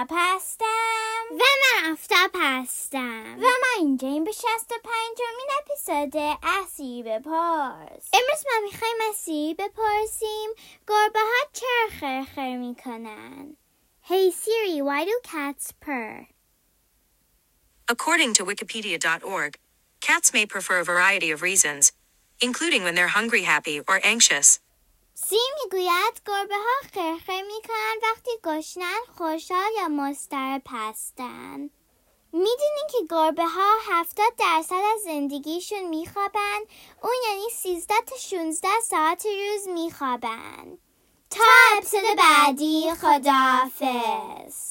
آفتاب هستم و من آفتاب هستم و ما اینجا این به شست و پنجمین اپیزود اسیر بپرس. امروز ما می‌خوایم اسیر بپرسیم گربه ها چرا خرخر می‌کنن؟ Hey Siri, why do cats purr? According to Wikipedia.org, cats may purr for a variety of reasons, including when they're hungry, happy, or anxious. سی می‌گوید گربه ها خرخر وقتی گشنن خوشحال یا مضطرب هستن؟ می‌دونین که گربه ها هفتاد درصد از زندگیشون میخوابن اون یعنی سیزده تا 16 ساعت روز میخوابن. تا اپسود بعدی خداحافظ.